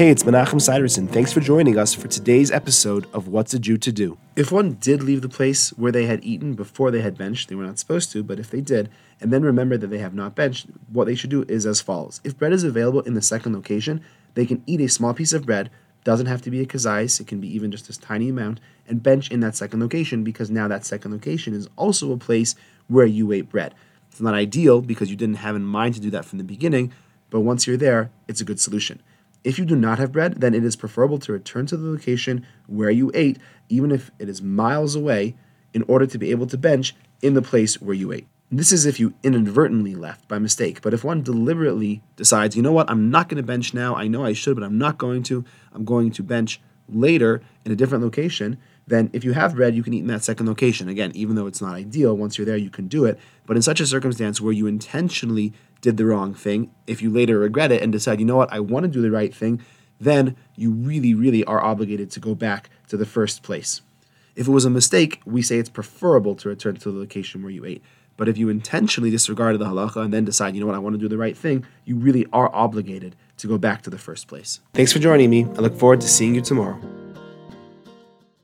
Hey, it's Menachem Siderson. Thanks for joining us for today's episode of What's a Jew to Do. If one did leave the place where they had eaten before they had benched, they were not supposed to, but if they did, and then remember that they have not benched, what they should do is as follows. If bread is available in the second location, they can eat a small piece of bread, doesn't have to be a kazais, it can be even just a tiny amount, and bench in that second location because now that second location is also a place where you ate bread. It's not ideal because you didn't have in mind to do that from the beginning, but once you're there, it's a good solution. If you do not have bread, then it is preferable to return to the location where you ate, even if it is miles away, in order to be able to bench in the place where you ate. This is if you inadvertently left by mistake. But if one deliberately decides, you know what, I'm not going to bench now, I know I should, but I'm not going to, I'm going to bench later in a different location, then if you have bread, you can eat in that second location. Again, even though it's not ideal, once you're there, you can do it. But in such a circumstance where you intentionally did the wrong thing, if you later regret it and decide, you know what, I want to do the right thing, then you really, really are obligated to go back to the first place. If it was a mistake, we say it's preferable to return to the location where you ate. But if you intentionally disregarded the halacha and then decide, you know what, I want to do the right thing, you really are obligated to go back to the first place. Thanks for joining me. I look forward to seeing you tomorrow.